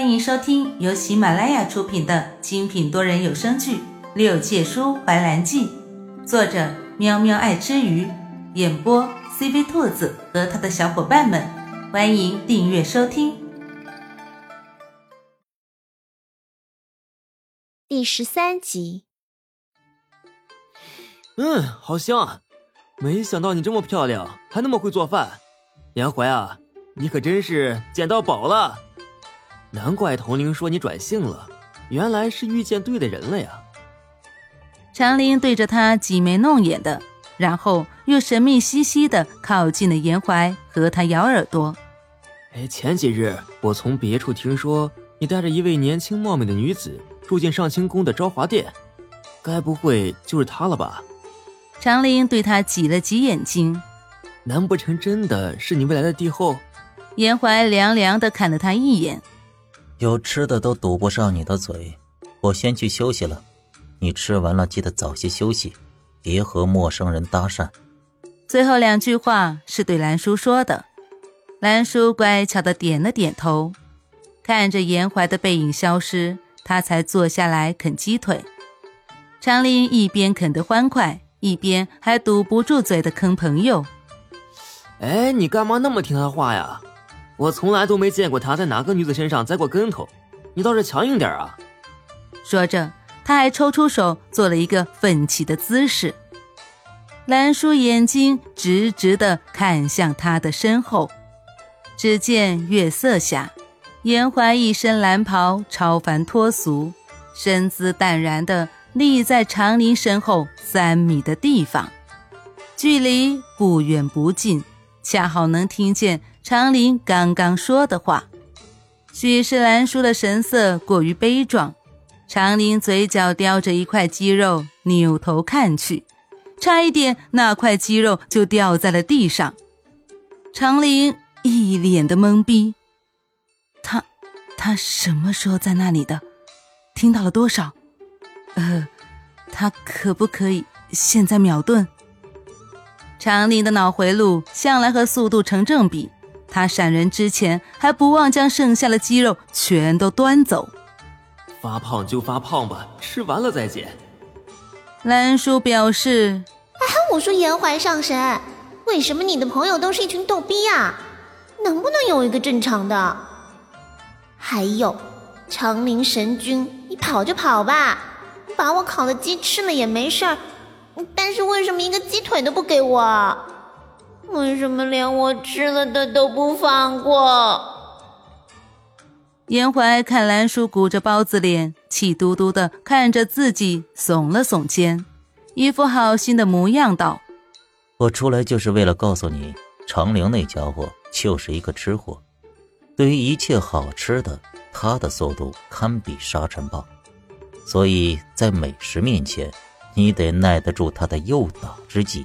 欢迎收听由喜马拉雅出品的精品多人有声剧《六界书怀兰记》，作者喵喵爱吃鱼，演播 CV 兔子和他的小伙伴们。欢迎订阅收听。第十三集。嗯，好香啊！没想到你这么漂亮，还那么会做饭。颜怀啊，你可真是捡到宝了。难怪童玲说你转性了，原来是遇见对的人了呀。长林对着他挤眉弄眼的，然后又神秘兮兮的靠近了严怀，和他咬耳朵。哎，前几日我从别处听说你带着一位年轻貌美的女子住进上清宫的昭华殿，该不会就是她了吧？长林对他挤了挤眼睛，难不成真的是你未来的帝后？严怀凉凉的看了他一眼。有吃的都堵不上你的嘴，我先去休息了。你吃完了记得早些休息，别和陌生人搭讪。最后两句话是对兰叔说的。兰叔乖巧的点了点头，看着严怀的背影消失，他才坐下来啃鸡腿。长林一边啃得欢快，一边还堵不住嘴的坑朋友。哎，你干嘛那么听他话呀？我从来都没见过他在哪个女子身上栽过跟头，你倒是强硬点啊！说着，他还抽出手做了一个奋起的姿势。兰叔眼睛直直的看向他的身后，只见月色下，颜怀一身蓝袍，超凡脱俗，身姿淡然的立在长林身后三米的地方，距离不远不近，恰好能听见。长林刚刚说的话，许是兰叔的神色过于悲壮。长林嘴角叼着一块鸡肉，扭头看去，差一点那块鸡肉就掉在了地上。长林一脸的懵逼，他他什么时候在那里的？听到了多少？呃，他可不可以现在秒顿？长林的脑回路向来和速度成正比。他闪人之前还不忘将剩下的鸡肉全都端走。发胖就发胖吧，吃完了再减。兰叔表示：“哎，我说延怀上神，为什么你的朋友都是一群逗逼啊？能不能有一个正常的？还有，长林神君，你跑就跑吧，把我烤的鸡吃了也没事儿，但是为什么一个鸡腿都不给我？”为什么连我吃了的都不放过？严怀看兰叔鼓着包子脸，气嘟嘟的看着自己，耸了耸肩，一副好心的模样道：“我出来就是为了告诉你，长陵那家伙就是一个吃货。对于一切好吃的，他的速度堪比沙尘暴。所以在美食面前，你得耐得住他的诱导之计。”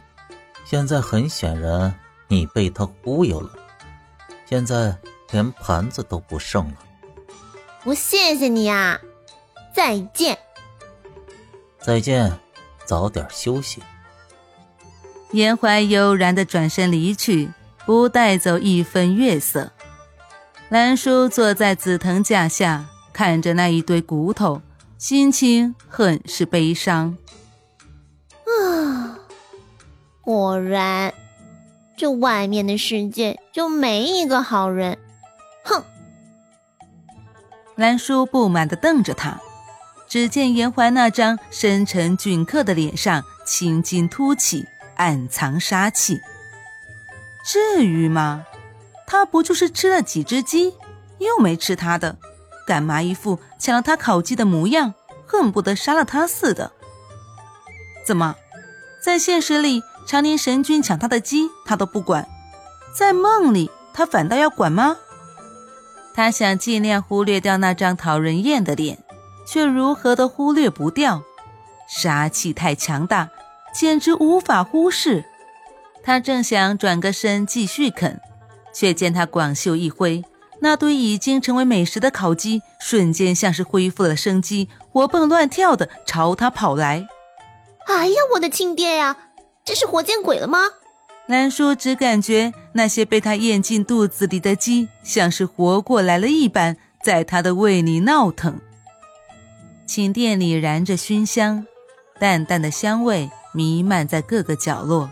现在很显然，你被他忽悠了，现在连盘子都不剩了。我谢谢你啊，再见。再见，早点休息。严怀悠然的转身离去，不带走一分月色。兰叔坐在紫藤架下，看着那一堆骨头，心情很是悲伤。果然，这外面的世界就没一个好人。哼！兰叔不满地瞪着他，只见严怀那张深沉俊刻的脸上青筋凸起，暗藏杀气。至于吗？他不就是吃了几只鸡，又没吃他的，干嘛一副抢了他烤鸡的模样，恨不得杀了他似的？怎么，在现实里？长林神君抢他的鸡，他都不管，在梦里他反倒要管吗？他想尽量忽略掉那张讨人厌的脸，却如何都忽略不掉，杀气太强大，简直无法忽视。他正想转个身继续啃，却见他广袖一挥，那堆已经成为美食的烤鸡瞬间像是恢复了生机，活蹦乱跳的朝他跑来。哎呀，我的亲爹呀！这是活见鬼了吗？兰叔只感觉那些被他咽进肚子里的鸡，像是活过来了一般，在他的胃里闹腾。寝殿里燃着熏香，淡淡的香味弥漫在各个角落。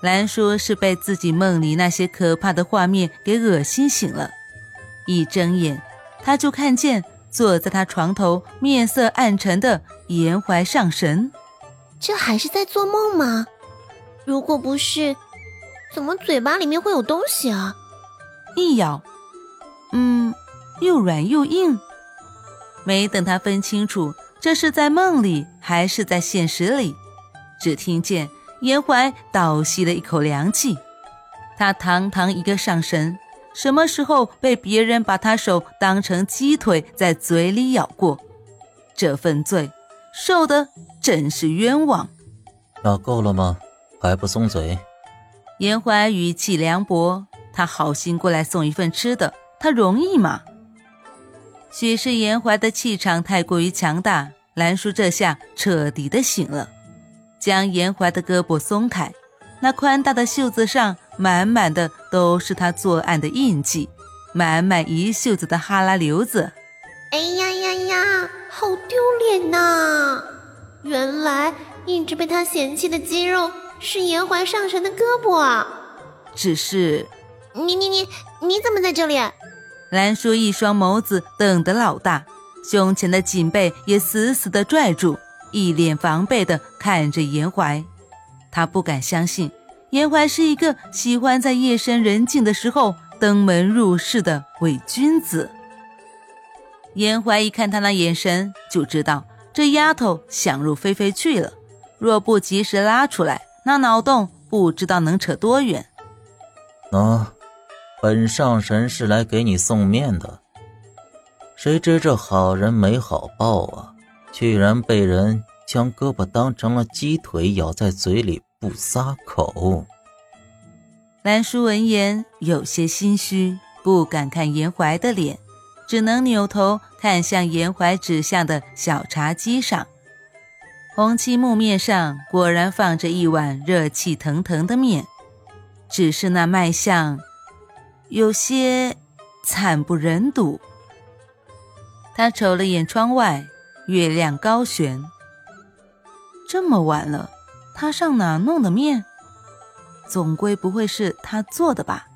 兰叔是被自己梦里那些可怕的画面给恶心醒了，一睁眼，他就看见坐在他床头、面色暗沉的严怀上神。这还是在做梦吗？如果不是，怎么嘴巴里面会有东西啊？一咬，嗯，又软又硬。没等他分清楚这是在梦里还是在现实里，只听见。严怀倒吸了一口凉气，他堂堂一个上神，什么时候被别人把他手当成鸡腿在嘴里咬过？这份罪受的真是冤枉。咬够了吗？还不松嘴？严怀语气凉薄，他好心过来送一份吃的，他容易吗？许是严怀的气场太过于强大，兰叔这下彻底的醒了。将严怀的胳膊松开，那宽大的袖子上满满的都是他作案的印记，满满一袖子的哈拉瘤子。哎呀呀呀，好丢脸呐！原来一直被他嫌弃的肌肉是严怀上神的胳膊啊！只是，你你你你怎么在这里？兰叔一双眸子瞪得老大，胸前的锦被也死死的拽住。一脸防备的看着严怀，他不敢相信严怀是一个喜欢在夜深人静的时候登门入室的伪君子。严怀一看他那眼神，就知道这丫头想入非非去了。若不及时拉出来，那脑洞不知道能扯多远。啊，本上神是来给你送面的，谁知这好人没好报啊！居然被人将胳膊当成了鸡腿咬在嘴里不撒口。兰叔闻言有些心虚，不敢看严怀的脸，只能扭头看向严怀指向的小茶几上。红漆木面上果然放着一碗热气腾腾的面，只是那卖相有些惨不忍睹。他瞅了眼窗外。月亮高悬，这么晚了，他上哪弄的面？总归不会是他做的吧？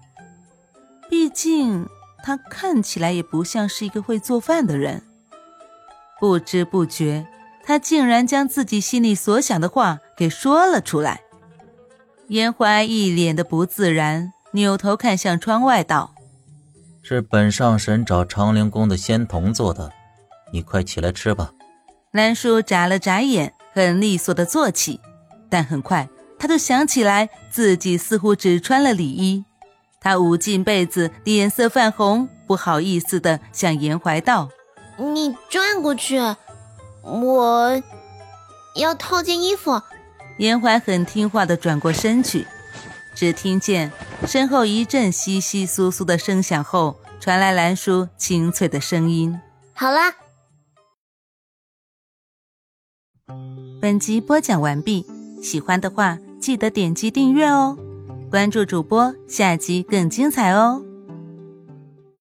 毕竟他看起来也不像是一个会做饭的人。不知不觉，他竟然将自己心里所想的话给说了出来。严怀一脸的不自然，扭头看向窗外，道：“是本上神找长陵宫的仙童做的，你快起来吃吧。”兰叔眨了眨眼，很利索的坐起，但很快他就想起来自己似乎只穿了里衣。他捂进被子，脸色泛红，不好意思的向严怀道：“你转过去，我要套件衣服。”严怀很听话的转过身去，只听见身后一阵窸窸窣窣的声响后，传来兰叔清脆的声音：“好啦。”本集播讲完毕，喜欢的话记得点击订阅哦，关注主播，下集更精彩哦。